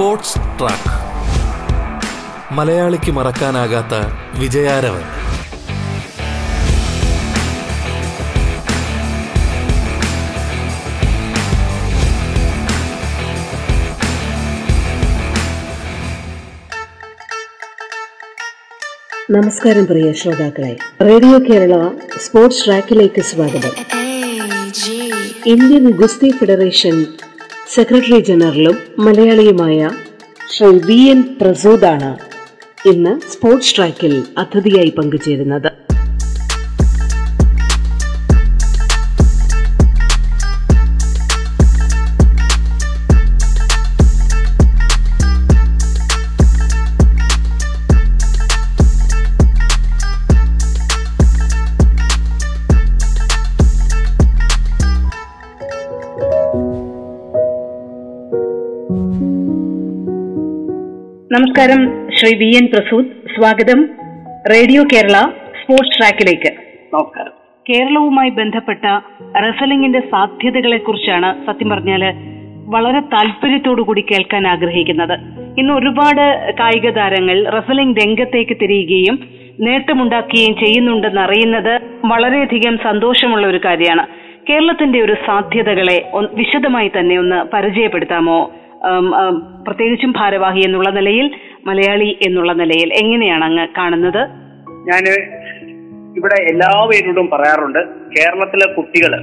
Sports track. മലയാളിക്ക് മറക്കാനാകാത്ത വിജയാരവൻ. നമസ്കാരം പ്രിയ ശ്രോതാക്കളെ. റേഡിയോ കേരള സ്പോർട്സ് ട്രാക്കിലേക്ക് സ്വാഗതം. ഇന്ത്യൻ ഗുസ്തി ഫെഡറേഷൻ സെക്രട്ടറി ജനറലും മലയാളിയുമായ ശ്രീ വി എൻ പ്രസൂദാണ് ഇന്ന് സ്പോർട്സ് ട്രാക്കിൽ അതിഥിയായി പങ്കുചേരുന്നത്. ശ്രീ വി എൻ പ്രസൂദ് സ്വാഗതം. റേഡിയോ കേരള സ്പോർട്സ് ട്രാക്കിലേക്ക്. നമസ്കാരം. കേരളവുമായി ബന്ധപ്പെട്ട റെസലിംഗിന്റെ സാധ്യതകളെ കുറിച്ചാണ് സത്യം പറഞ്ഞാൽ വളരെ താല്പര്യത്തോടു കൂടി കേൾക്കാൻ ആഗ്രഹിക്കുന്നത്. ഇന്ന് ഒരുപാട് കായിക താരങ്ങൾ റെസലിംഗ് രംഗത്തേക്ക് തിരിയുകയും നേട്ടമുണ്ടാക്കുകയും ചെയ്യുന്നുണ്ടെന്ന് അറിയുന്നത് വളരെയധികം സന്തോഷമുള്ള ഒരു കാര്യമാണ്. കേരളത്തിന്റെ ഒരു സാധ്യതകളെ വിശദമായി തന്നെ ഒന്ന് പരിചയപ്പെടുത്താമോ? പ്രത്യേകിച്ചും ഭാരവാഹി എന്നുള്ള നിലയിൽ മലയാളി എന്നുള്ള നിലയിൽ എങ്ങനെയാണ് അങ്ങ് കാണുന്നത്? ഞാൻ ഇവിടെ എല്ലാവരോടും പറയാറുണ്ട് കേരളത്തിലെ കുട്ടികൾ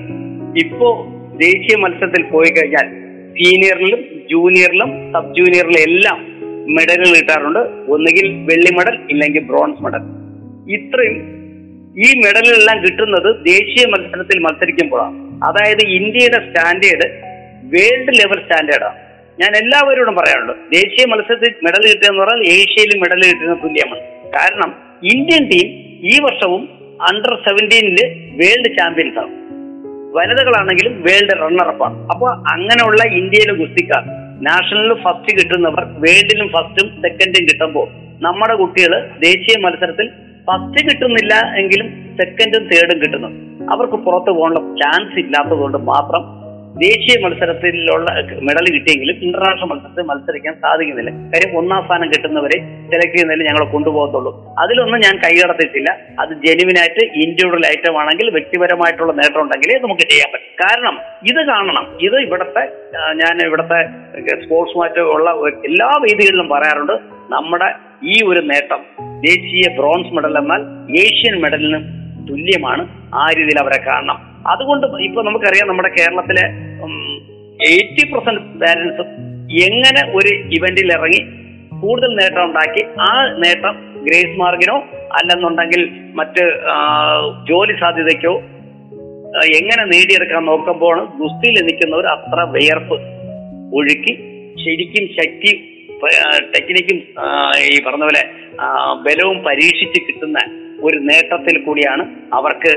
ഇപ്പോ ദേശീയ മത്സരത്തിൽ പോയി കഴിഞ്ഞാൽ സീനിയറിലും ജൂനിയറിലും സബ് ജൂനിയറിലും എല്ലാം മെഡലുകൾ കിട്ടാറുണ്ട്. ഒന്നുകിൽ വെള്ളി മെഡൽ ഇല്ലെങ്കിൽ ബ്രോൺസ് മെഡൽ. ഇത്രയും ഈ മെഡലുകളെല്ലാം കിട്ടുന്നത് ദേശീയ മത്സരത്തിൽ മത്സരിക്കുമ്പോഴാണ്. അതായത് ഇന്ത്യയുടെ സ്റ്റാൻഡേർഡ് വേൾഡ് ലെവൽ സ്റ്റാൻഡേർഡാണ്. ഞാൻ എല്ലാവരോടും പറയാറുണ്ട് ദേശീയ മത്സരത്തിൽ മെഡൽ കിട്ടുക എന്ന് പറഞ്ഞാൽ ഏഷ്യയിൽ മെഡൽ കിട്ടുന്ന തുല്യമാണ്. കാരണം ഇന്ത്യൻ ടീം ഈ വർഷവും അണ്ടർ സെവന്റീനിൽ വേൾഡ് ചാമ്പ്യൻസ് ആണ്. വനിതകളാണെങ്കിലും വേൾഡ് റണ്ണറപ്പാണ് അപ്പോൾ അങ്ങനെയുള്ള ഇന്ത്യയിലെ ഗുസ്തിക്കാർ നാഷണലിൽ ഫസ്റ്റ് കിട്ടുന്നവർ വേൾഡിലും ഫസ്റ്റും സെക്കൻഡും കിട്ടുമ്പോൾ നമ്മുടെ കുട്ടികൾ ദേശീയ മത്സരത്തിൽ ഫസ്റ്റ് കിട്ടുന്നില്ല എങ്കിലും സെക്കൻഡും തേർഡും കിട്ടുന്നു. അവർക്ക് പുറത്തു പോകാനുള്ള ചാൻസ് ഇല്ലാത്തതുകൊണ്ട് മാത്രം ദേശീയ മത്സരത്തിലുള്ള മെഡൽ കിട്ടിയെങ്കിലും ഇന്റർനാഷണൽ മത്സരത്തിൽ മത്സരിക്കാൻ സാധിക്കുന്നില്ല. കാര്യം ഒന്നാം സ്ഥാനം കിട്ടുന്നവരെ സെലക്ട് ചെയ്യുന്നതിൽ ഞങ്ങൾ കൊണ്ടുപോകത്തുള്ളൂ. അതിലൊന്നും ഞാൻ കൈകടത്തിയിട്ടില്ല അത് ജെനുവിനായിട്ട് ഇൻഡിവിജ്വൽ ഐറ്റം ആണെങ്കിൽ വ്യക്തിപരമായിട്ടുള്ള നേട്ടം ഉണ്ടെങ്കിലേ നമുക്ക് ചെയ്യാൻ പറ്റും. കാരണം ഇത് കാണണം. ഇത് ഇവിടുത്തെ ഞാൻ ഇവിടുത്തെ സ്പോർട്സുമായിട്ട് ഉള്ള എല്ലാ വേദികളിലും പറയാറുണ്ട്. നമ്മുടെ ഈ ഒരു നേട്ടം ദേശീയ ബ്രോൺസ് മെഡൽ എന്നാൽ ഏഷ്യൻ മെഡലിനും തുല്യമാണ്. ആ രീതിയിൽ അവരെ കാണണം. അതുകൊണ്ട് ഇപ്പൊ നമുക്കറിയാം നമ്മുടെ കേരളത്തിലെ എയ്റ്റി പെർസെന്റ് പാരന്റ്സും എങ്ങനെ ഒരു ഇവന്റിൽ ഇറങ്ങി കൂടുതൽ നേട്ടം ഉണ്ടാക്കി ആ നേട്ടം ഗ്രേസ് മാർഗിനോ അല്ലെന്നുണ്ടെങ്കിൽ മറ്റ് ജോലി സാധ്യതയ്ക്കോ എങ്ങനെ നേടിയെടുക്കാൻ നോക്കുമ്പോൾ ഗുസ്തിയിൽ നിൽക്കുന്നവർ അത്ര വിയർപ്പ് ഒഴുക്കി ശരിക്കും ശക്തി ടെക്നിക്കും ഈ പറഞ്ഞ പോലെ ബലവും പരീക്ഷിച്ച് കിട്ടുന്ന ഒരു നേട്ടത്തിൽ കൂടിയാണ് അവർക്ക്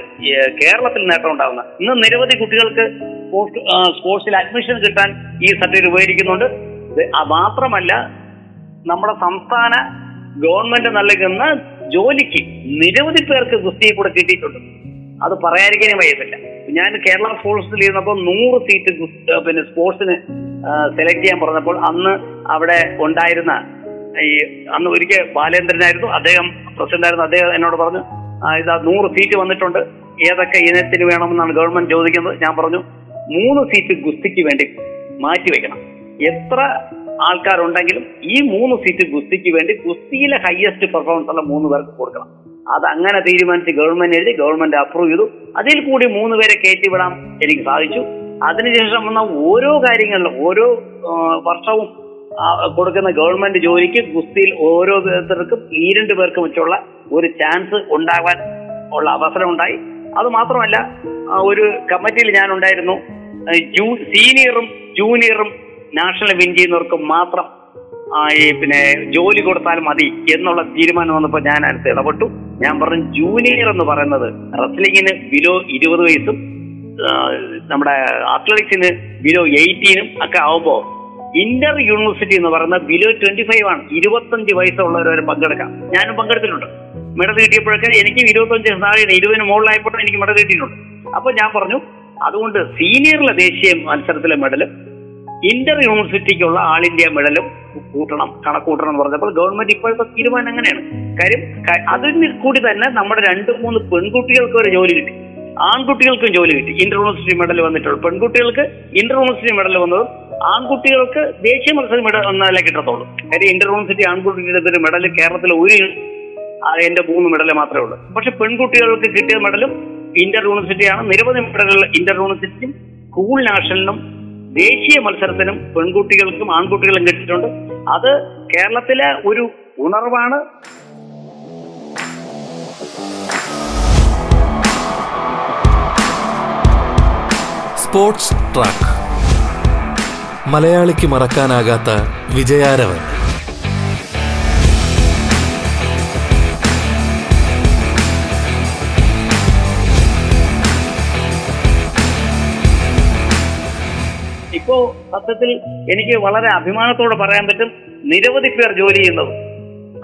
കേരളത്തിൽ നേട്ടം ഉണ്ടാകുന്നത് ഇന്ന് നിരവധി കുട്ടികൾക്ക് സ്പോർട്സിൽ അഡ്മിഷൻ കിട്ടാൻ ഈ സർട്ടിഫിക്കറ്റ് ഉപകരിക്കുന്നുണ്ട് ഇത് മാത്രമല്ല നമ്മുടെ സംസ്ഥാന ഗവൺമെന്റ് നൽകുന്ന ജോലിക്ക് നിരവധി പേർക്ക് ഗുസ്തിയെ കൂടെ കിട്ടിയിട്ടുണ്ട്. അത് പറയാതിരിക്കാനേ വയ്യത്തില്ല. ഞാൻ കേരള സ്പോർട്സിൽ ഇരുന്നപ്പോൾ നൂറ് സീറ്റ് പിന്നെ സ്പോർട്സിന് സെലക്ട് ചെയ്യാൻ പറഞ്ഞപ്പോൾ അന്ന് അവിടെ ഉണ്ടായിരുന്ന ഈ അന്ന് ഒരിക്കൽ ബാലേന്ദ്രനായിരുന്നു. അദ്ദേഹം പ്രസിഡന്റ് ആയിരുന്നു അദ്ദേഹം എന്നോട് പറഞ്ഞു "ആ, ഇതാ നൂറ് സീറ്റ് വന്നിട്ടുണ്ട്. ഏതൊക്കെ ഇനത്തിന് വേണമെന്നാണ് ഗവൺമെന്റ് ചോദിക്കുന്നത്? ഞാൻ പറഞ്ഞു മൂന്ന് സീറ്റ് ഗുസ്തിക്ക് വേണ്ടി മാറ്റിവെക്കണം എത്ര ആൾക്കാരുണ്ടെങ്കിലും ഈ മൂന്ന് സീറ്റ് ഗുസ്തിക്ക് വേണ്ടി ഗുസ്തിയിലെ ഹയസ്റ്റ് പെർഫോമൻസ് ഉള്ള മൂന്ന് പേർക്ക് കൊടുക്കണം. അത് അങ്ങനെ തീരുമാനിച്ച് ഗവൺമെന്റ് എഴുതി ഗവൺമെന്റ് അപ്രൂവ് ചെയ്തു. അതിൽ കൂടി മൂന്ന് പേരെ കയറ്റിവിടാൻ എനിക്ക് സാധിച്ചു. അതിനുശേഷം വന്ന ഓരോ കാര്യങ്ങളിലും ഓരോ വർഷവും കൊടുക്കുന്ന ഗവൺമെന്റ് ജോലിക്ക് ഗുസ്തിയിൽ ഓരോ ഓരോരുത്തർക്കും ഈ രണ്ടു പേർക്കും വെച്ചുള്ള ഒരു ചാൻസ് ഉണ്ടാകാൻ ഉള്ള അവസരം ഉണ്ടായി. അത് മാത്രമല്ല ഒരു കമ്മിറ്റിയിൽ ഞാൻ ഉണ്ടായിരുന്നു ജൂ- സീനിയറും ജൂനിയറും നാഷണൽ വിൻ ചെയ്യുന്നവർക്ക് മാത്രം ഈ പിന്നെ ജോലി കൊടുത്താൽ മതി എന്നുള്ള തീരുമാനം വന്നപ്പോൾ ഞാൻ അടുത്ത് ഇടപെട്ടു. ഞാൻ പറഞ്ഞു ജൂനിയർ എന്ന് പറയുന്നത് റെസ്ലിംഗിന് ബിലോ ഇരുപത് വയസ്സും നമ്മുടെ അത്ലറ്റിക്സിന് ബിലോ എയ്റ്റീനും ഒക്കെ ആവുമ്പോൾ ഇന്റർ യൂണിവേഴ്സിറ്റി എന്ന് പറയുന്നത് ബിലോ ട്വന്റി ഫൈവ് ആണ്. ഇരുപത്തഞ്ച് വയസ്സുള്ളവർ വരെ പങ്കെടുക്കാം. ഞാനും പങ്കെടുത്തിട്ടുണ്ട്. മെഡൽ കിട്ടിയപ്പോഴൊക്കെ എനിക്കും ഇരുപത്തഞ്ച് താഴെയാണ് ഇരുപതിന് മുകളിലായപ്പോഴും എനിക്ക് മെഡൽ കിട്ടിയിട്ടുണ്ട്. അപ്പൊ ഞാൻ പറഞ്ഞു അതുകൊണ്ട് സീനിയറിലെ ദേശീയ മത്സരത്തിലെ മെഡലും ഇന്റർ യൂണിവേഴ്സിറ്റിക്കുള്ള ആൾ ഇന്ത്യ മെഡലും കൂട്ടണം കണക്കൂട്ടണം എന്ന് പറഞ്ഞപ്പോൾ ഗവൺമെന്റ് ഇപ്പോഴത്തെ തീരുമാനം എങ്ങനെയാണ് കാര്യം അതിന് കൂടി തന്നെ നമ്മുടെ രണ്ട് മൂന്ന് പെൺകുട്ടികൾക്ക് ഒരു ജോലി കിട്ടി. ആൺകുട്ടികൾക്കും ജോലി കിട്ടി. ഇന്റർ യൂണിവേഴ്സിറ്റി മെഡൽ വന്നിട്ടുള്ളൂ പെൺകുട്ടികൾക്ക് ഇന്റർ യൂണിവേഴ്സിറ്റി മെഡൽ വന്നതും ആൺകുട്ടികൾക്ക് ദേശീയ മത്സര മെഡൽ എന്നാലേ കിട്ടത്തുള്ളൂ കാര്യം ഇന്റർ യൂണിവേഴ്സിറ്റി ആൺകുട്ടികളുടെ ഒരു മെഡൽ കേരളത്തിലെ ഒരു എന്റെ മൂന്ന് മെഡൽ മാത്രമേ ഉള്ളൂ. പക്ഷെ പെൺകുട്ടികൾക്ക് കിട്ടിയ മെഡലും ഇന്റർ യൂണിവേഴ്സിറ്റിയാണ് നിരവധി മെഡലുകൾ ഇന്റർ യൂണിവേഴ്സിറ്റിയും സ്കൂൾ നാഷണലിനും ദേശീയ മത്സരത്തിനും പെൺകുട്ടികൾക്കും ആൺകുട്ടികളും കിട്ടിയിട്ടുണ്ട്. അത് കേരളത്തിലെ ഒരു ഉണർവാണ്. Sports track. മലയാളിക്ക് മറക്കാനാകാത്ത വിജയാരവൻ. ഇപ്പോ സത്യത്തിൽ എനിക്ക് വളരെ അഭിമാനത്തോടെ പറയാൻ പറ്റും നിരവധി പേർ ജോലി ചെയ്യുന്നത്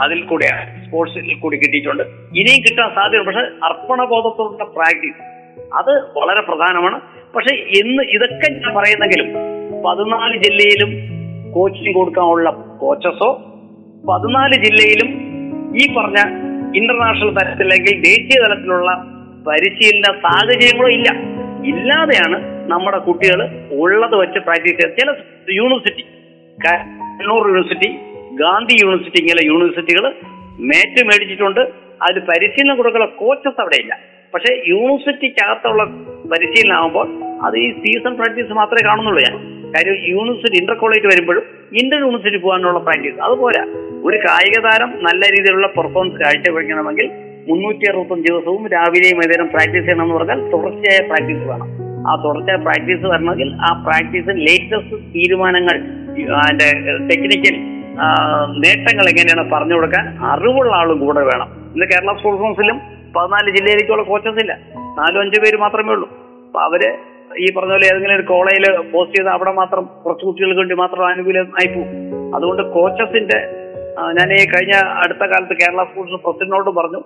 അതിൽ കൂടെയാണ്. സ്പോർട്സിൽ കൂടി കിട്ടിയിട്ടുണ്ട്. ഇനിയും കിട്ടാൻ സാധ്യത പക്ഷെ അർപ്പണബോധത്തോടുള്ള പ്രാക്ടീസ് അത് വളരെ പ്രധാനമാണ്. പക്ഷെ ഇന്ന് ഇതൊക്കെ ഞാൻ പറയുന്നെങ്കിലും പതിനാല് ജില്ലയിലും കോച്ചിങ് കൊടുക്കാനുള്ള കോച്ചസോ പതിനാല് ജില്ലയിലും ഈ പറഞ്ഞ ഇന്റർനാഷണൽ തലത്തിലെങ്കിൽ ദേശീയ തലത്തിലുള്ള പരിശീലന സാഹചര്യങ്ങളോ ഇല്ല. ഇല്ലാതെയാണ് നമ്മുടെ കുട്ടികൾ ഉള്ളത് വെച്ച് പ്രാക്ടീസ് ചെയ്യുന്നത്. ചില university Kannur university Gandhi university ഇങ്ങനെ യൂണിവേഴ്സിറ്റികൾ മേറ്റ് മേടിച്ചിട്ടുണ്ട്. അതിൽ പരിശീലനം കൊടുക്കുന്ന കോച്ചസ് അവിടെ ഇല്ല. പക്ഷെ യൂണിവേഴ്സിറ്റിക്കകത്തുള്ള പരിശീലനം ആകുമ്പോൾ അത് ഈ സീസൺ പ്രാക്ടീസ് മാത്രമേ കാണുന്നുള്ളൂ ഞാൻ. കാര്യം യൂണിവേഴ്സിറ്റി ഇന്റർ കോളേജ് വരുമ്പോഴും ഇന്റർ യൂണിവേഴ്സിറ്റി പോകാനുള്ള പ്രാക്ടീസ് അതുപോലെ ഒരു കായിക താരം നല്ല രീതിയിലുള്ള പെർഫോമൻസ് കാഴ്ചവെക്കണമെങ്കിൽ മുന്നൂറ്റി അറുപത്തഞ്ച് ദിവസവും രാവിലെയും വൈകുന്നേരം പ്രാക്ടീസ് ചെയ്യണമെന്ന് പറഞ്ഞാൽ തുടർച്ചയായ പ്രാക്ടീസ് വേണം. ആ തുടർച്ചയായ പ്രാക്ടീസ് വരണമെങ്കിൽ ആ പ്രാക്ടീസ് ലേറ്റസ്റ്റ് തീരുമാനങ്ങൾ അതിന്റെ ടെക്നിക്കൽ നേട്ടങ്ങൾ എങ്ങനെയാണ് പറഞ്ഞു കൊടുക്കാൻ അറിവുള്ള ആളും കൂടെ വേണം. ഇന്ന് കേരള സ്കൂൾ കൗൺസിലും പതിനാല് ജില്ലയിലേക്കുള്ള കോച്ചസ് ഇല്ല. നാലും അഞ്ചു പേര് മാത്രമേ ഉള്ളൂ. അപ്പൊ അവർ ഈ പറഞ്ഞ പോലെ ഏതെങ്കിലും ഒരു കോളേജിൽ പോസ്റ്റ് ചെയ്ത് അവിടെ മാത്രം കുറച്ച് കുട്ടികൾക്ക് വേണ്ടി മാത്രം ആനുകൂല്യമായി പോകും അതുകൊണ്ട് കോച്ചസിന്റെ ഞാൻ ഈ കഴിഞ്ഞ അടുത്ത കാലത്ത് കേരള സ്കൂൾസ് പ്രസിഡന്റിനോട് പറഞ്ഞു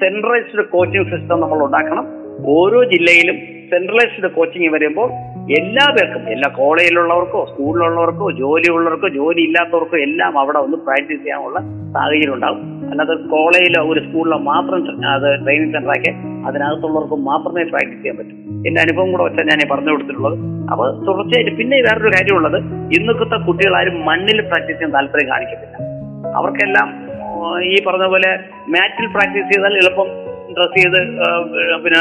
സെൻട്രലൈസ്ഡ് കോച്ചിങ് സിസ്റ്റം നമ്മൾ ഉണ്ടാക്കണം. ഓരോ ജില്ലയിലും സെൻട്രലൈസ്ഡ് കോച്ചിങ് വരുമ്പോൾ എല്ലാ പേർക്കും എല്ലാ കോളേജിലുള്ളവർക്കോ സ്കൂളിലുള്ളവർക്കോ ജോലിയുള്ളവർക്കോ ജോലി ഇല്ലാത്തവർക്കോ എല്ലാം അവിടെ ഒന്ന് പ്രാക്ടീസ് ചെയ്യാനുള്ള സാഹചര്യം ഉണ്ടാവും അല്ലാതെ കോളേജിലോ ഒരു സ്കൂളിലോ മാത്രം അത് ട്രെയിനിങ് സെന്റർ ആക്കി അതിനകത്തുള്ളവർക്ക് മാത്രമേ പ്രാക്ടീസ് ചെയ്യാൻ പറ്റൂ. എന്റെ അനുഭവം കൂടെ വെച്ചാൽ ഞാൻ പറഞ്ഞു കൊടുത്തിട്ടുള്ളത്. അപ്പൊ തുടർച്ചയായിട്ട് പിന്നെ വേറൊരു കാര്യമുള്ളത് ഇന്നത്തെ കുട്ടികൾ ആരും മണ്ണിൽ പ്രാക്ടീസ് ചെയ്യാൻ താല്പര്യം കാണിക്കത്തില്ല. അവർക്കെല്ലാം ഈ പറഞ്ഞ പോലെ മാറ്റിൽ പ്രാക്ടീസ് ചെയ്താൽ എളുപ്പം ഡ്രസ് ചെയ്ത് പിന്നെ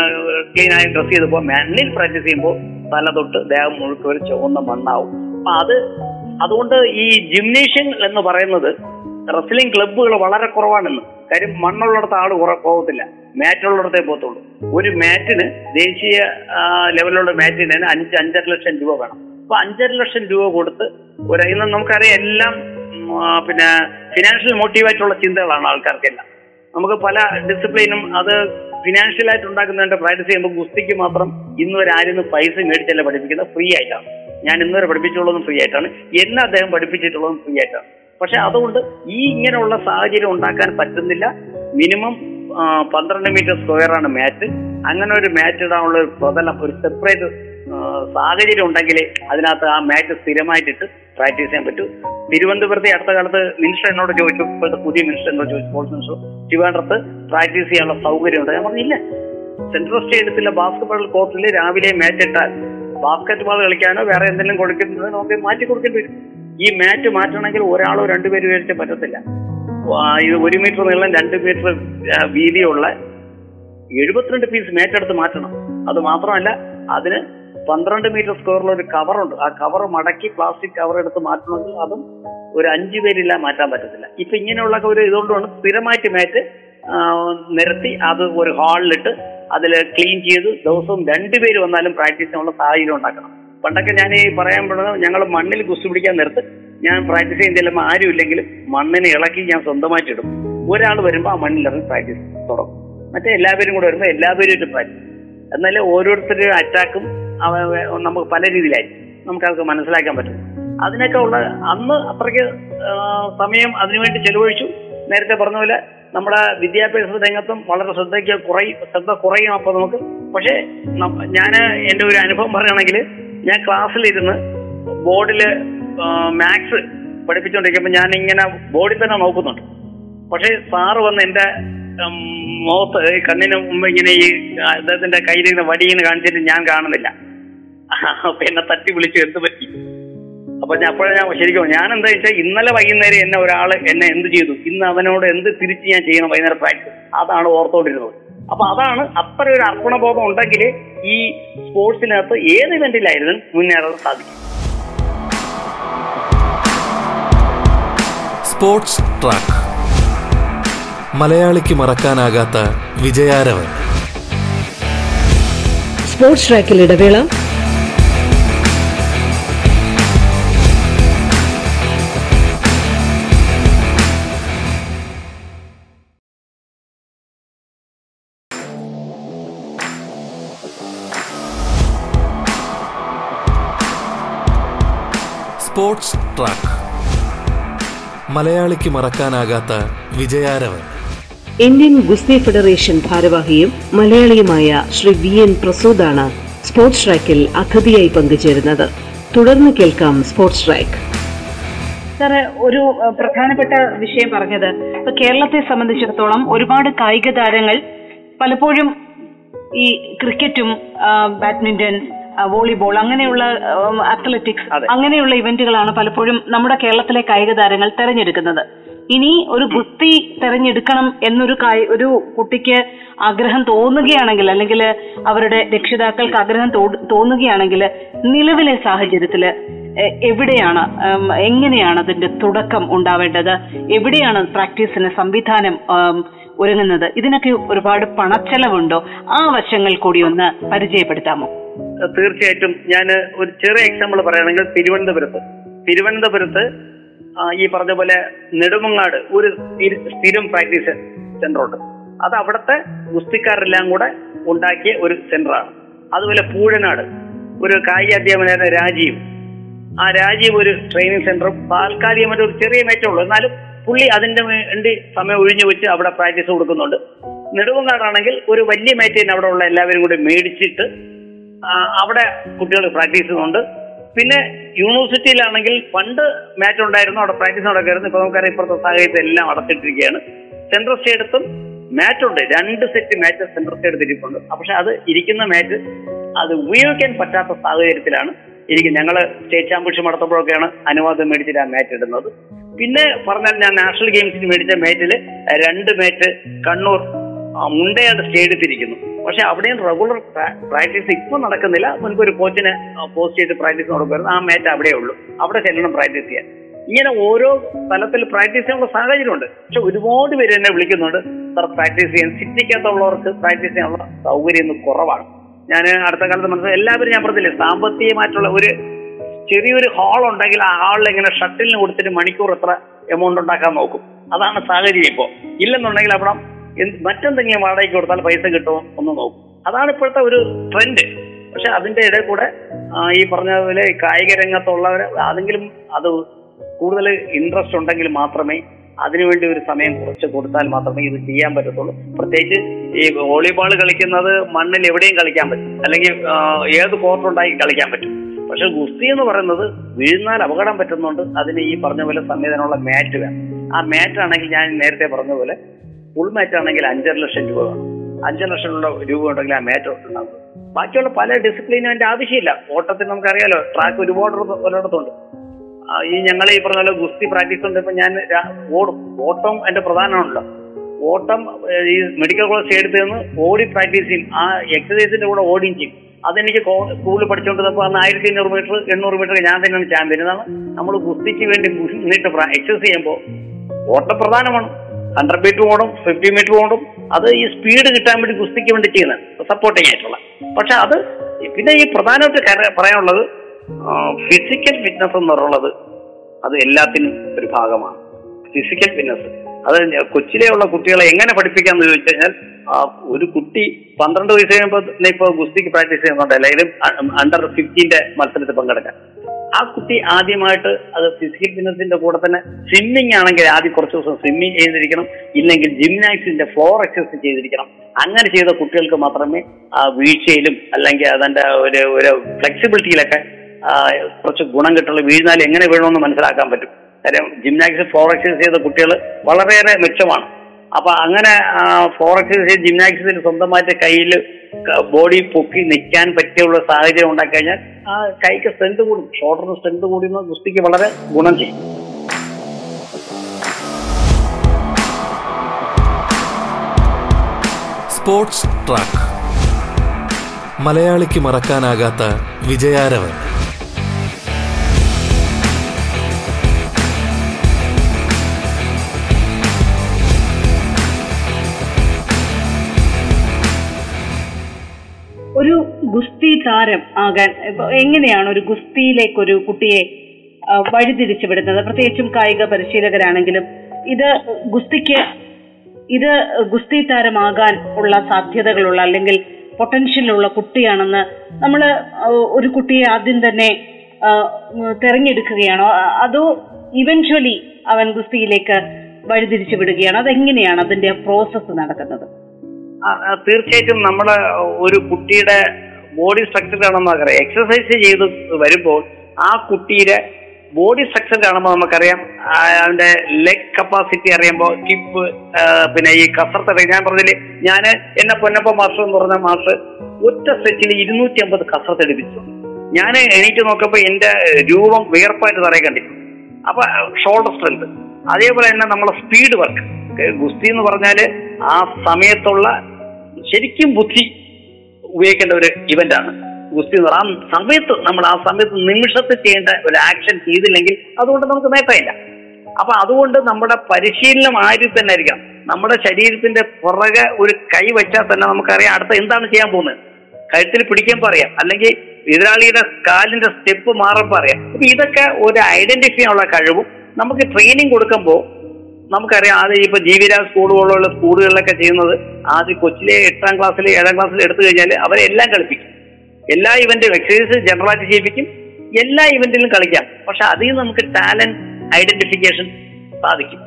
ക്ലീൻ ആയി ഡ്രസ് ചെയ്ത് മണ്ണിൽ പ്രാക്ടീസ് ചെയ്യുമ്പോൾ തല തൊട്ട് ദേഹം മുഴുക്ക ഒരു ചുവന്ന മണ്ണാവും. അപ്പൊ അത് അതുകൊണ്ട് ഈ ജിംനേഷ്യൻ എന്ന് പറയുന്നത് റെസ്ലിംഗ് ക്ലബ്ബുകൾ വളരെ കുറവാണെന്ന്. കാര്യം മണ്ണുള്ളിടത്ത് ആൾ കുറെ പോകത്തില്ല മാറ്റുള്ളിടത്തേ പോകത്തുള്ളൂ ഒരു മാറ്റിന് ദേശീയ ലെവലിലുള്ള മാറ്റിന് അഞ്ച് അഞ്ചര ലക്ഷം രൂപ വേണം. അപ്പൊ അഞ്ചര ലക്ഷം രൂപ കൊടുത്ത് ഒരു ഇന്ന് നമുക്കറിയാം എല്ലാം പിന്നെ ഫിനാൻഷ്യൽ മോട്ടീവായിട്ടുള്ള ചിന്തകളാണ് ആൾക്കാർക്കെല്ലാം. നമുക്ക് പല ഡിസിപ്ലിനും അത് ഫിനാൻഷ്യൽ ആയിട്ട് ഉണ്ടാക്കുന്നതിന്റെ പ്രാക്ടീസ് ചെയ്യുമ്പോൾ ഗുസ്തിക്ക് മാത്രം ഇന്ന് വരെ ആരും പൈസ മേടിച്ചല്ല പഠിപ്പിക്കുന്നത്? ഫ്രീ ആയിട്ടാണ്. ഞാൻ ഇന്ന് വരെ പഠിപ്പിച്ചുള്ളതും ഫ്രീ ആയിട്ടാണ്. എന്നെ അദ്ദേഹം പഠിപ്പിച്ചിട്ടുള്ളതും ഫ്രീ ആയിട്ടാണ്. പക്ഷെ അതുകൊണ്ട് ഈ ഇങ്ങനെയുള്ള സാഹചര്യം ഉണ്ടാക്കാൻ പറ്റുന്നില്ല. മിനിമം പന്ത്രണ്ട് മീറ്റർ സ്ക്വയർ ആണ് മാറ്റ് അങ്ങനെ ഒരു മാറ്റ് ഇടാനുള്ള ഒരു പ്രതലം ഒരു സെപ്പറേറ്റ് സാഹചര്യം ഉണ്ടെങ്കിൽ അതിനകത്ത് ആ മാറ്റ് സ്ഥിരമായിട്ടിട്ട് പ്രാക്ടീസ് ചെയ്യാൻ പറ്റൂ. തിരുവനന്തപുരത്തെ അടുത്ത കാലത്ത് മിനിസ്റ്റർ എന്നോട് ചോദിച്ചു. ഇപ്പോഴത്തെ പുതിയ മിനിസ്റ്റർ എന്നോട് ചോദിച്ചു. സ്പോർട്സ് മിനിസ്റ്റർ തിരുവനന്തപുരത്ത് പ്രാക്ടീസ് ചെയ്യാനുള്ള സൗകര്യം ഉണ്ട്? ഞാൻ പറഞ്ഞില്ല. സെൻട്രൽ സ്റ്റേഡിയത്തിലെ ബാസ്കറ്റ്ബോൾ കോർട്ടിൽ രാവിലെ മാച്ച് ഇട്ടാൽ ബാസ്കറ്റ് ബോൾ കളിക്കാനോ വേറെ എന്തെങ്കിലും കൊടുക്കുന്നത് നമുക്ക് മാറ്റി കൊടുക്കേണ്ടി വരും. ഈ മാറ്റ് മാറ്റണമെങ്കിൽ ഒരാളോ രണ്ടുപേരും മേടിച്ച് പറ്റത്തില്ല. ഇത് ഒരു മീറ്റർ നീളം രണ്ട് മീറ്റർ വീതിയുള്ള എഴുപത്തിരണ്ട് പീസ് മാറ്റ് എടുത്ത് മാറ്റണം. അത് മാത്രമല്ല അതിന് പന്ത്രണ്ട് മീറ്റർ സ്ക്വയറിൽ ഒരു കവറുണ്ട് ആ കവർ മടക്കി പ്ലാസ്റ്റിക് കവർ എടുത്ത് മാറ്റണമെങ്കിൽ അതും ഒരു അഞ്ചു പേരില്ല മാറ്റാൻ പറ്റത്തില്ല. ഇപ്പൊ ഇങ്ങനെയുള്ള ഒരു ഇതുകൊണ്ടാണ് സ്ഥിരമായിട്ട് മാറ്റ് നിരത്തി അത് ഒരു ഹാളിലിട്ട് അതിൽ ക്ലീൻ ചെയ്ത് ദിവസവും രണ്ടുപേര് വന്നാലും പ്രാക്ടീസ് ചെയ്യാനുള്ള സാഹചര്യം ഉണ്ടാക്കണം. പണ്ടൊക്കെ ഞാൻ ഈ പറയാൻ പറ്റുന്നത് ഞങ്ങൾ മണ്ണിൽ കുസ്തി പിടിക്കാൻ നിർത്ത്. ഞാൻ പ്രാക്ടീസ് ചെയ്യുന്നില്ല ആരും ഇല്ലെങ്കിലും മണ്ണിനെ ഇളക്കി ഞാൻ സ്വന്തമായിട്ട് ഇടും. ഒരാൾ വരുമ്പോൾ ആ മണ്ണിൽ മണ്ണിലിറങ്ങി പ്രാക്ടീസ് തുടങ്ങും. മറ്റേ എല്ലാവരും കൂടെ വരുമ്പോൾ എല്ലാവരും പ്രാക്ടീസ് എന്നാലേ ഓരോരുത്തരുടെ അറ്റാക്കും നമുക്ക് പല രീതിയിലായിരിക്കും. നമുക്കതൊക്കെ മനസ്സിലാക്കാൻ പറ്റും. അതിനൊക്കെ ഉള്ള അന്ന് അത്രയ്ക്ക് സമയം അതിനുവേണ്ടി ചെലവഴിച്ചു. നേരത്തെ പറഞ്ഞ പോലെ നമ്മുടെ വിദ്യാഭ്യാസ രംഗത്തും വളരെ ശ്രദ്ധയ്ക്ക് കുറയും ശ്രദ്ധ കുറയും അപ്പൊ നമുക്ക്. പക്ഷേ ഞാൻ എന്റെ ഒരു അനുഭവം പറയുകയാണെങ്കിൽ ഞാൻ ക്ലാസ്സിലിരുന്ന് ബോർഡിൽ മാത്സ് പഠിപ്പിച്ചുകൊണ്ടിരിക്കുമ്പോൾ ഞാൻ ഇങ്ങനെ ബോർഡിൽ തന്നെ നോക്കുന്നുണ്ട്. പക്ഷേ സാറ് വന്ന് എന്റെ മുഖത്ത് കണ്ണിന് മുമ്പ് ഇങ്ങനെ ഈ അദ്ദേഹത്തിന്റെ കയ്യിലിരുന്ന് വടിയിൽ നിന്ന് കാണിച്ചിട്ട് ഞാൻ കാണുന്നില്ല. അപ്പൊ എന്നെ തട്ടി വിളിച്ചു എന്ത് പറ്റി? അപ്പൊ ഞാൻ അപ്പോഴേ ഞാൻ ശരിക്കും ഞാൻ എന്താ വെച്ചാൽ ഇന്നലെ വൈകുന്നേരം എന്നെ ഒരാൾ എന്നെ എന്ത് ചെയ്തു? ഇന്ന് അവനോട് എന്ത് തിരിച്ച് ഞാൻ ചെയ്യണം വൈകുന്നേരം പ്രാക്ടീസ് അതാണ് ഓർത്തോണ്ടിരുന്നത്. അപ്പൊ അതാണ് അത്ര ഒരു അർപ്പണബോധം ഉണ്ടെങ്കിൽ ഈ സ്പോർട്സിനകത്ത് ഏത് ഇവന്റിലായിരുന്നു മുന്നേറാൻ സാധിക്കും. Sports track. മലയാളിക്ക് മറക്കാനാകാത്ത വിജയാരവൻ. സ്പോർട്സ് ട്രാക്കിൽ ഇടവേള. സ്പോർട്സ് ട്രാക്ക് മലയാളിക്ക് മറക്കാനാകാത്ത വിജയാരവൻ ഇന്ത്യൻ ഗുസ്തി ഫെഡറേഷൻ ഭാരവാഹിയും മലയാളിയുമായ ശ്രീ വി എൻ പ്രസൂദാണ് സ്പോർട്സ് ട്രാക്കിൽ അതിഥിയായി പങ്കുചേരുന്നത്. തുടർന്ന് കേൾക്കാം സ്പോർട്സ് ട്രാക്ക്. സാറ് ഒരു പ്രധാനപ്പെട്ട വിഷയം പറഞ്ഞത്. ഇപ്പൊ കേരളത്തെ സംബന്ധിച്ചിടത്തോളം ഒരുപാട് കായിക താരങ്ങൾ പലപ്പോഴും ഈ ക്രിക്കറ്റും ബാഡ്മിന്റൺ വോളിബോൾ അങ്ങനെയുള്ള അത്ലറ്റിക്സ് അതെ. അങ്ങനെയുള്ള ഇവന്റുകളാണ് പലപ്പോഴും നമ്മുടെ കേരളത്തിലെ കായിക താരങ്ങൾ തെരഞ്ഞെടുക്കുന്നത്. ഇനി ഒരു ഗുസ്തി തെരഞ്ഞെടുക്കണം എന്നൊരു ഒരു കുട്ടിക്ക് ആഗ്രഹം തോന്നുകയാണെങ്കിൽ അല്ലെങ്കിൽ അവരുടെ രക്ഷിതാക്കൾക്ക് ആഗ്രഹം തോന്നുകയാണെങ്കിൽ നിലവിലെ സാഹചര്യത്തിൽ എവിടെയാണ് എങ്ങനെയാണ് അതിന്റെ തുടക്കം ഉണ്ടാവേണ്ടത്? എവിടെയാണ് പ്രാക്ടീസിന് സംവിധാനം ഒരുങ്ങുന്നത്? ഇതിനൊക്കെ ഒരുപാട് പണച്ചെലവുണ്ടോ? ആ വശങ്ങൾ കൂടി ഒന്ന് പരിചയപ്പെടുത്താമോ? തീർച്ചയായിട്ടും ഞാൻ ഒരു ചെറിയ എക്സാമ്പിൾ പറയുകയാണെങ്കിൽ തിരുവനന്തപുരത്ത്. തിരുവനന്തപുരത്ത് ഈ പറഞ്ഞ പോലെ നെടുമങ്ങാട് ഒരു സ്ഥിര- പ്രാക്ടീസ് സെന്റർ ഉണ്ട്. അത് അവിടുത്തെ ഗുസ്തിക്കാരെല്ലാം കൂടെ ഉണ്ടാക്കിയ ഒരു സെന്ററാണ് അതുപോലെ പൂഴനാട് ഒരു കായിക അധ്യാപകനായ രാജീവ്. ആ രാജീവ് ഒരു ട്രെയിനിങ് സെന്ററും താൽക്കാലികമായിട്ട് ഒരു ചെറിയ മേറ്റേ ഉള്ളൂ. എന്നാലും പുള്ളി അതിന്റെ വേണ്ടി സമയം ഒഴിഞ്ഞു വെച്ച് അവിടെ പ്രാക്ടീസ് കൊടുക്കുന്നുണ്ട്. നെടുമങ്ങാടാണെങ്കിൽ ഒരു വലിയ മേറ്റ് അവിടെ ഉള്ള എല്ലാവരും കൂടി മേടിച്ചിട്ട് അവിടെ കുട്ടികൾ പ്രാക്ടീസ് ചെയ്യുന്നുണ്ട്. പിന്നെ യൂണിവേഴ്സിറ്റിയിലാണെങ്കിൽ പണ്ട് മാച്ച് ഉണ്ടായിരുന്നു അവിടെ പ്രാക്ടീസ് നടക്കായിരുന്നു. ഇപ്പൊ നമുക്കറിയാം ഇപ്പോഴത്തെ സാഹചര്യത്തിൽ എല്ലാം അടച്ചിട്ടിരിക്കുകയാണ്. സെൻട്രൽ സ്റ്റേഡത്തും മാച്ച് ഉണ്ട്. രണ്ട് സെറ്റ് മാച്ച് സെൻട്രൽ സ്റ്റേഡ് ഇരിപ്പുണ്ട് പക്ഷെ അത് ഇരിക്കുന്ന മാച്ച് അത് ഉപയോഗിക്കാൻ പറ്റാത്ത സാഹചര്യത്തിലാണ് ഇരിക്കും ഞങ്ങൾ സ്റ്റേറ്റ് ചാമ്പ്യൻഷിപ്പ് നടത്തുമ്പോഴൊക്കെയാണ് അനുവാദം മേടിച്ചിട്ട് ആ മാച്ച് ഇടുന്നത്. പിന്നെ പറഞ്ഞാൽ ഞാൻ നാഷണൽ ഗെയിംസിന് മേടിച്ച മാച്ചിൽ രണ്ട് മാച്ച് കണ്ണൂർ മുണ്ടയാട് സ്റ്റേഡിയത്തിരിക്കുന്നു പക്ഷെ അവിടെയും റെഗുലർ പ്രാക്ടീസ് ഇപ്പൊ നടക്കുന്നില്ല. മുൻപ് ഒരു കോച്ചിനെ പോസ്റ്റ് ചെയ്ത് പ്രാക്ടീസ് നടക്കുമായിരുന്നു ആ മാച്ച് അവിടെ ഉള്ളൂ. അവിടെ ചെല്ലണം പ്രാക്ടീസ് ചെയ്യാൻ. ഇങ്ങനെ ഓരോ സ്ഥലത്തിൽ പ്രാക്ടീസ് ചെയ്യാനുള്ള സാഹചര്യമുണ്ട്. പക്ഷെ ഒരുപാട് പേര് എന്നെ വിളിക്കുന്നുണ്ട്. സാർ പ്രാക്ടീസ് ചെയ്യാൻ സിറ്റിക്കകത്തുള്ളവർക്ക് പ്രാക്ടീസ് ചെയ്യാനുള്ള സൗകര്യം ഇന്ന് കുറവാണ്. ഞാൻ അടുത്ത കാലത്ത് മനസ്സിലായി എല്ലാവരും ഞാൻ പറഞ്ഞില്ലേ സാമ്പത്തികമായിട്ടുള്ള ഒരു ചെറിയൊരു ഹാൾ ഉണ്ടെങ്കിൽ ആ ഹാളിൽ ഇങ്ങനെ ഷട്ടിലിന് കൊടുത്തിട്ട് മണിക്കൂർ എത്ര എമൗണ്ട് ഉണ്ടാക്കാൻ നോക്കും. അതാണ് സാഹചര്യം ഇപ്പോൾ ഇല്ലെന്നുണ്ടെങ്കിൽ അവിടെ മറ്റെന്തെങ്കിലും വാടകയ്ക്ക് കൊടുത്താൽ പൈസ കിട്ടുമോ ഒന്ന് നോക്കും. അതാണ് ഇപ്പോഴത്തെ ഒരു ട്രെൻഡ്. പക്ഷെ അതിന്റെ ഇടയിൽ കൂടെ ഈ പറഞ്ഞതുപോലെ പോലെ കായിക രംഗത്തുള്ളവർ അതെങ്കിലും അത് കൂടുതൽ ഇൻട്രസ്റ്റ് ഉണ്ടെങ്കിൽ മാത്രമേ അതിനുവേണ്ടി ഒരു സമയം കുറച്ച് കൊടുത്താൽ മാത്രമേ ഇത് ചെയ്യാൻ പറ്റത്തുള്ളൂ. പ്രത്യേകിച്ച് ഈ വോളിബോൾ കളിക്കുന്നത് മണ്ണിൽ എവിടെയും കളിക്കാൻ പറ്റും. അല്ലെങ്കിൽ ഏത് കോർട്ടുണ്ടായി കളിക്കാൻ പറ്റും. പക്ഷെ ഗുസ്തി എന്ന് പറയുന്നത് വീഴുന്നാൽ അപകടം പറ്റുന്നുണ്ട്. അതിന് ഈ പറഞ്ഞ പോലെ സംവിധാനമുള്ള മാറ്റ് വേണം. ആ മാറ്റ് ആണെങ്കിൽ ഞാൻ നേരത്തെ പറഞ്ഞ പോലെ ഫുൾ മാറ്റ് ആണെങ്കിൽ അഞ്ചര ലക്ഷം രൂപ. അഞ്ചര ലക്ഷം രൂപ ഉണ്ടെങ്കിൽ ആ മാറ്റ് ഉണ്ടാകും ബാക്കിയുള്ള പല ഡിസിപ്ലിനും അതിന്റെ ആവശ്യമില്ല. ഓട്ടത്തിന് നമുക്കറിയാലോ ട്രാക്ക് ഒരുപാട് ഒരിടത്തുണ്ട്. ഈ ഞങ്ങൾ ഈ പറഞ്ഞ പോലെ ഗുസ്തി പ്രാക്ടീസ് ഉണ്ട്. ഇപ്പൊ ഞാൻ ഓടും. ഓട്ടം എന്റെ പ്രധാനമാണല്ലോ. ഓട്ടം ഈ മെഡിക്കൽ കോളേജ് സ്റ്റേഡിയത്തിൽ നിന്ന് ഓടി പ്രാക്ടീസ് ചെയ്യും. ആ എക്സസൈസിന്റെ കൂടെ ഓടിയും ചെയ്യും. അതെനിക്ക് സ്കൂളിൽ പഠിച്ചുകൊണ്ടിരുന്നപ്പോൾ അന്ന് ആയിരത്തി അഞ്ഞൂറ് മീറ്റർ എണ്ണൂറ് മീറ്റർ ഞാൻ തന്നെയാണ് ചാമ്പ്യൻ ഇതാണ് നമ്മൾ ഗുസ്തിക്ക് വേണ്ടി മുന്നിട്ട് എക്സസൈസ് ചെയ്യുമ്പോൾ ഓട്ടം പ്രധാനമാണ്. ഹൺഡ്രഡ് മീറ്റർ ഓടും ഫിഫ്റ്റി മീറ്റർ ഓടും അത് ഈ സ്പീഡ് കിട്ടാൻ വേണ്ടി ഗുസ്തിക്ക് വേണ്ടി ചെയ്യുന്നത്. സപ്പോർട്ടിങ് ആയിട്ടുള്ള. പക്ഷെ അത് പിന്നെ ഈ പ്രധാനമായിട്ട് പറയാനുള്ളത് ഫിസിക്കൽ ഫിറ്റ്നസ് എന്ന് പറയുന്നത് അത് എല്ലാത്തിനും ഒരു ഭാഗമാണ്. ഫിസിക്കൽ ഫിറ്റ്നസ് അത് കൊച്ചിലെയുള്ള കുട്ടികളെ എങ്ങനെ പഠിപ്പിക്കാന്ന് ചോദിച്ചു കഴിഞ്ഞാൽ ഒരു കുട്ടി പന്ത്രണ്ട് വയസ്സ് കഴിയുമ്പോൾ ഇപ്പൊ ഗുസ്തിക്ക് പ്രാക്ടീസ് ചെയ്യുന്നുണ്ട് അല്ലെങ്കിൽ അണ്ടർ ഫിഫ്റ്റീന്റെ മത്സരത്തിൽ പങ്കെടുക്കാൻ. ആ കുട്ടി ആദ്യമായിട്ട് അത് ഫിസിക്കൽ ഫിറ്റ്നസിന്റെ കൂടെ തന്നെ സ്വിമ്മിംഗ് ആണെങ്കിൽ ആദ്യം കുറച്ച് ദിവസം സ്വിമ്മിംഗ് ചെയ്തിരിക്കണം. ഇല്ലെങ്കിൽ ജിംനാക്സിന്റെ ഫ്ലോർ എക്സസൈസ് ചെയ്തിരിക്കണം. അങ്ങനെ ചെയ്ത കുട്ടികൾക്ക് മാത്രമേ ആ വീഴ്ചയിലും അല്ലെങ്കിൽ അതിന്റെ ഒരു ഒരു ഫ്ലെക്സിബിലിറ്റിയിലൊക്കെ കുറച്ച് ഗുണം കിട്ടുള്ളൂ. വീഴുന്നാൽ എങ്ങനെ വീഴണമെന്ന് മനസ്സിലാക്കാൻ പറ്റും. കാര്യം ജിംനാക്സിൽ ഫ്ലോർ എക്സസൈസ് ചെയ്ത കുട്ടികൾ വളരെയേറെ മെച്ചമാണ്. അപ്പൊ അങ്ങനെ എക്സസൈസ് ജിംനാക്സിൽ സ്വന്തമായിട്ട് കയ്യിൽ ബോഡി പൊക്കി നിൽക്കാൻ പറ്റിയുള്ള സാഹചര്യം ഉണ്ടാക്കി കഴിഞ്ഞാൽ ആ കൈക്ക് സ്ട്രെങ്ത് കൂടും ഷോൾഡറിന് സ്ട്രെങ്ത് കൂടി ഗുസ്തിക്ക് വളരെ ഗുണം ചെയ്യും. Sports track. മലയാളിക്ക് മറക്കാനാകാത്ത വിജയാരവൻ. താരം ആകാൻ എങ്ങനെയാണ് ഒരു ഗുസ്തിയിലേക്ക് ഒരു കുട്ടിയെ വഴിതിരിച്ചുവിടുന്നത്? വഴിതിരിച്ചു പ്രത്യേകിച്ചും കായിക പരിശീലകരാണെങ്കിലും ഇത് ഗുസ്തിക്ക് ഇത് ഗുസ്തി താരമാകാൻ ഉള്ള സാധ്യതകളുള്ള അല്ലെങ്കിൽ പൊട്ടൻഷ്യലുള്ള കുട്ടിയാണെന്ന് നമ്മൾ ഒരു കുട്ടിയെ ആദ്യം തന്നെ തെരഞ്ഞെടുക്കുകയാണോ? അതോ ഇവൻച്വലി അവൻ ഗുസ്തിയിലേക്ക് വഴിതിരിച്ചു വിടുകയാണ് അതെങ്ങനെയാണ് അതിന്റെ പ്രോസസ്സ് നടക്കുന്നത്? തീർച്ചയായിട്ടും നമ്മൾ ഒരു കുട്ടിയുടെ ബോഡി സ്ട്രക്ചർ കാണുമ്പോൾ നമുക്കറിയാം. എക്സസൈസ് ചെയ്ത് വരുമ്പോൾ ആ കുട്ടിയുടെ ബോഡി സ്ട്രക്ചർ കാണുമ്പോൾ നമുക്കറിയാം അതിന്റെ ലെഗ് കപ്പാസിറ്റി അറിയുമ്പോൾ കിപ്പ് പിന്നെ ഈ കസർത്ത് ഞാൻ പറഞ്ഞില്ലേ ഞാൻ എന്നെ പൊന്നപ്പ മാസ്റ്റർ എന്ന് പറഞ്ഞ മാസ്റ്റർ ഒറ്റ സെറ്റിൽ ഇരുന്നൂറ്റി അമ്പത് കസർത്ത് എടുപ്പിച്ചു. ഞാൻ എണീറ്റ് നോക്കുമ്പോൾ എന്റെ രൂപം വിയർപ്പായിട്ട് തറയെ കണ്ടിരുന്നു. അപ്പൊ ഷോൾഡർ സ്ട്രെങ്ത് അതേപോലെ തന്നെ നമ്മളെ സ്പീഡ് വർക്ക് ഗുസ്തി എന്ന് പറഞ്ഞാൽ ആ സമയത്തുള്ള ശരിക്കും ബുദ്ധി ഉപയോഗിക്കേണ്ട ഒരു ഇവന്റ് ആണ്. ഗുസ്തി എന്ന് ആ സമയത്ത് നമ്മൾ ആ സമയത്ത് നിമിഷത്തിൽ ചെയ്യേണ്ട ഒരു ആക്ഷൻ ചെയ്തില്ലെങ്കിൽ അതുകൊണ്ട് നമുക്ക് നേട്ടമില്ല അപ്പൊ അതുകൊണ്ട് നമ്മുടെ പരിശീലനം ആരിൽ തന്നെ ആയിരിക്കണം. നമ്മുടെ ശരീരത്തിന്റെ പുറകെ ഒരു കൈ വെച്ചാൽ തന്നെ നമുക്കറിയാം അടുത്ത എന്താണ് ചെയ്യാൻ പോകുന്നത്. കഴുത്തിൽ പിടിക്കാൻ പറയാം അല്ലെങ്കിൽ എതിരാളിയുടെ കാലിന്റെ സ്റ്റെപ്പ് മാറാൻ പറയാം അപ്പൊ ഇതൊക്കെ ഒരു ഐഡന്റിഫൈ ഉള്ള കഴിവും. നമുക്ക് ട്രെയിനിങ് കൊടുക്കുമ്പോൾ നമുക്കറിയാം ആദ്യം ഇപ്പൊ ജീവിരാജ് സ്കൂൾ പോലുള്ള സ്കൂളുകളിലൊക്കെ ചെയ്യുന്നത് ആദ്യം കൊച്ചിലെ എട്ടാം ക്ലാസ്സിൽ ഏഴാം ക്ലാസ്സിൽ എടുത്തു കഴിഞ്ഞാൽ അവരെ എല്ലാം കളിപ്പിക്കും. എല്ലാ ഇവന്റും എക്സസൈസ് ജനറലായിട്ട് ചെയ്യിപ്പിക്കും. എല്ലാ ഇവന്റിലും കളിക്കാം. പക്ഷെ അതിൽ നമുക്ക് ടാലന്റ് ഐഡന്റിഫിക്കേഷൻ സാധിക്കും.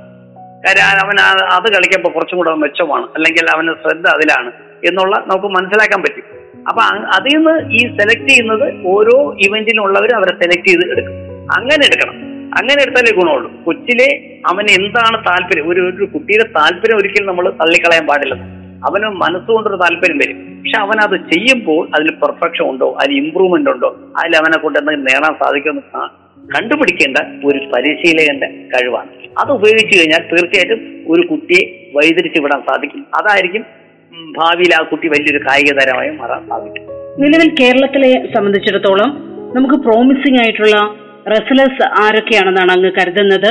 കാര്യം അവൻ അത് കളിക്കുമ്പോൾ കുറച്ചും കൂടെ മെച്ചമാണ്. അല്ലെങ്കിൽ അവന് ശ്രദ്ധ അതിലാണ് എന്നുള്ള നമുക്ക് മനസ്സിലാക്കാൻ പറ്റും. അപ്പൊ അതിൽ നിന്ന് ഈ സെലക്ട് ചെയ്യുന്നത് ഓരോ ഇവന്റിലുള്ളവർ അവരെ സെലക്ട് ചെയ്ത് എടുക്കും. അങ്ങനെ എടുക്കണം. അങ്ങനെ എടുത്താലേ ഗുണമുള്ളൂ. കൊച്ചിലെ അവന് എന്താണ് താല്പര്യം? ഒരു ഒരു കുട്ടിയുടെ താല്പര്യം ഒരിക്കലും നമ്മൾ തള്ളിക്കളയാൻ പാടില്ല. അവന് മനസ്സുകൊണ്ടൊരു താല്പര്യം വരും. പക്ഷെ അവൻ അത് ചെയ്യുമ്പോൾ അതിൽ പെർഫെക്ഷൻ ഉണ്ടോ? അതിൽ ഇമ്പ്രൂവ്മെന്റ് ഉണ്ടോ? അതിൽ അവനെ കൊണ്ട് എന്തെങ്കിലും നേടാൻ സാധിക്കുമെന്ന് കണ്ടുപിടിക്കേണ്ട ഒരു പരിശീലകന്റെ കഴിവാണ്. അത് ഉപയോഗിച്ചു കഴിഞ്ഞാൽ തീർച്ചയായിട്ടും ഒരു കുട്ടിയെ വഴിതിരിച്ചു വിടാൻ സാധിക്കും. അതായിരിക്കും ഭാവിയിൽ ആ കുട്ടി വലിയൊരു കായിക താരമായി മാറാൻ സാധിക്കും. നിലവിൽ കേരളത്തിലെ സംബന്ധിച്ചിടത്തോളം നമുക്ക് പ്രോമിസിംഗ് ആയിട്ടുള്ള റെസ്ലേഴ്സ് ആരൊക്കെയാണെന്നാണ് അങ്ങ് കരുതുന്നത്.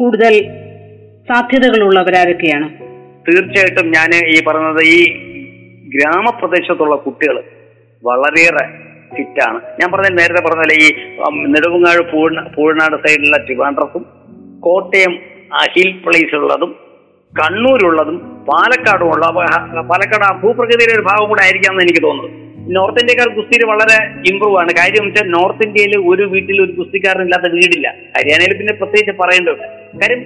കൂടുതൽ സാധ്യതകളുള്ളവരാരൊക്കെയാണ്? തീർച്ചയായിട്ടും ഞാൻ ഈ പറഞ്ഞത് ഈ ഗ്രാമപ്രദേശത്തുള്ള കുട്ടികൾ വളരെയേറെ ഫിറ്റാണ്. ഞാൻ പറഞ്ഞ നേരത്തെ പറഞ്ഞ ഈ നെടുവങ്ങാട് പൂഴ്ന പൂഴ്നാട് സൈഡിലുള്ള ട്രിവാൻഡ്രത്തും കോട്ടയം ഹിൽ പ്ലേസിലുള്ളതും കണ്ണൂരുള്ളതും പാലക്കാടും ഉള്ള പാലക്കാട് ആ ഭൂപ്രകൃതിയുടെ ഒരു ഭാഗം കൂടെ ആയിരിക്കാമെന്ന് എനിക്ക് തോന്നുന്നത് നോർത്ത് ഇന്ത്യക്കാർ ഗുസ്തിയിൽ വളരെ ഇമ്പ്രൂവ് ആണ്. കാര്യം വെച്ചാൽ നോർത്ത് ഇന്ത്യയിൽ ഒരു വീട്ടിൽ ഒരു ഗുസ്തിക്കാരനില്ലാത്ത വീടില്ല. ഹരിയാനയിൽ പിന്നെ പ്രത്യേകിച്ച് പറയേണ്ടതുണ്ട്. കാര്യം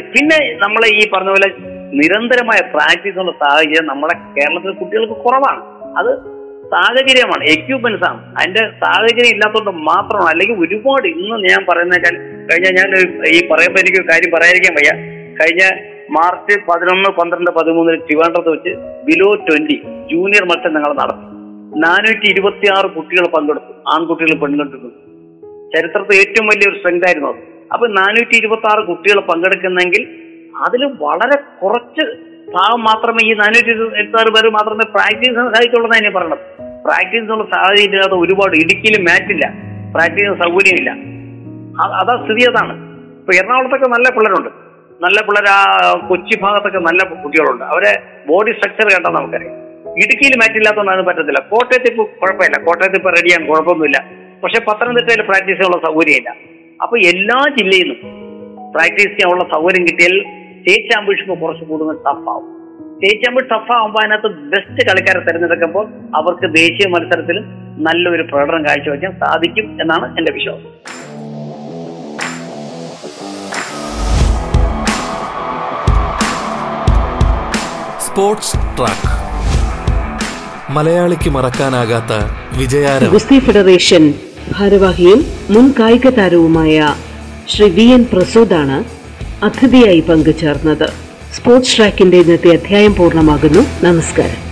പിന്നെ നമ്മളെ ഈ പറഞ്ഞ പോലെ നിരന്തരമായ പ്രാക്ടീസ് ഉള്ള സാഹചര്യം നമ്മുടെ കേരളത്തിലെ കുട്ടികൾക്ക് കുറവാണ്. അത് സാഹചര്യമാണ്. എക്യുപ്മെന്റ്സ് ആണ്. അതിന്റെ സാഹചര്യം ഇല്ലാത്തതുകൊണ്ട് മാത്രമാണ്. അല്ലെങ്കിൽ ഒരുപാട് ഇന്ന് ഞാൻ പറയുന്നേക്കാൾ കഴിഞ്ഞ ഞാൻ ഈ പറയുമ്പോൾ എനിക്ക് കാര്യം പറയാതിരിക്കാൻ വയ്യ. കഴിഞ്ഞ മാർച്ച് പതിനൊന്ന് പന്ത്രണ്ട് പതിമൂന്നിൽ ട്രിവാൻഡ്രത്ത് വെച്ച് ബിലോ ട്വന്റി ജൂനിയർ മത്സരം ഞങ്ങൾ നടത്തി. നാനൂറ്റി ഇരുപത്തി ആറ് കുട്ടികൾ പങ്കെടുത്തു. ആൺകുട്ടികൾ പെൺകുട്ടികൾ. ചരിത്രത്തിൽ ഏറ്റവും വലിയൊരു സ്ട്രെങ്ത് ആയിരുന്നു അത്. അപ്പൊ നാനൂറ്റി ഇരുപത്തി ആറ് കുട്ടികൾ പങ്കെടുക്കുന്നെങ്കിൽ അതിൽ വളരെ കുറച്ച് ഭാഗം മാത്രമേ ഈ നാനൂറ്റി ഇരുപത്തി ആറ് പേര് മാത്രമേ പ്രാക്ടീസ് സാധിച്ചുള്ളൂ ഞാൻ പറയണത് പ്രാക്ടീസിനുള്ള സാഹചര്യം ഇല്ലാതെ ഒരുപാട് ഇടുക്കിയിൽ മാറ്റില്ല. പ്രാക്ടീസ് സൗകര്യമില്ല. അതാ സ്ഥിതി അതാണ്. ഇപ്പൊ എറണാകുളത്തൊക്കെ നല്ല പിള്ളേരുണ്ട്. നല്ല പിള്ളേർ ആ കൊച്ചി ഭാഗത്തൊക്കെ നല്ല കുട്ടികളുണ്ട്. അവരെ ബോഡി സ്ട്രക്ചർ കണ്ടാൽ നമുക്കറിയാം. ഇടുക്കിയിൽ മാറ്റില്ലാത്തതുകൊണ്ടാണ് പറ്റത്തില്ല. കോട്ടയത്ത് ഇപ്പൊ കുഴപ്പമില്ല. കോട്ടയത്ത് ഇപ്പൊ റെഡിയാണ് കുഴപ്പമൊന്നുമില്ല. പക്ഷെ പത്തനംതിട്ടയിൽ പ്രാക്ടീസ് ചെയ്യാനുള്ള സൗകര്യമില്ല. അപ്പൊ എല്ലാ ജില്ലയിൽ നിന്നും പ്രാക്ടീസ് ചെയ്യാനുള്ള സൗകര്യം കിട്ടിയാൽ സ്റ്റേറ്റ് ചാമ്പ്യൻഷിപ്പ് കുറച്ച് കൂടുതൽ ടഫാവും സ്റ്റേറ്റ് ചാമ്പ്യൻ ടഫാകുമ്പോൾ അതിനകത്ത് ബെസ്റ്റ് കളിക്കാരെ തിരഞ്ഞെടുക്കുമ്പോൾ അവർക്ക് ദേശീയ മത്സരത്തിൽ നല്ലൊരു പ്രകടനം കാഴ്ചവെക്കാൻ സാധിക്കും എന്നാണ് എന്റെ വിശ്വാസം. സ്പോർട്സ് ട്രാക്ക് മലയാളിക്ക് മറക്കാനാകാത്ത വിജയാരം. ഗുസ്തി ഫെഡറേഷൻ ഭാരവാഹിയും മുൻ കായിക താരവുമായ ശ്രീ വി എൻ പ്രസോദാണ് അതിഥിയായി പങ്കുചേർന്നത്. സ്പോർട്സ് ട്രാക്കിന്റെ ഇന്നത്തെ അധ്യായം പൂർണമാകുന്നു. നമസ്കാരം.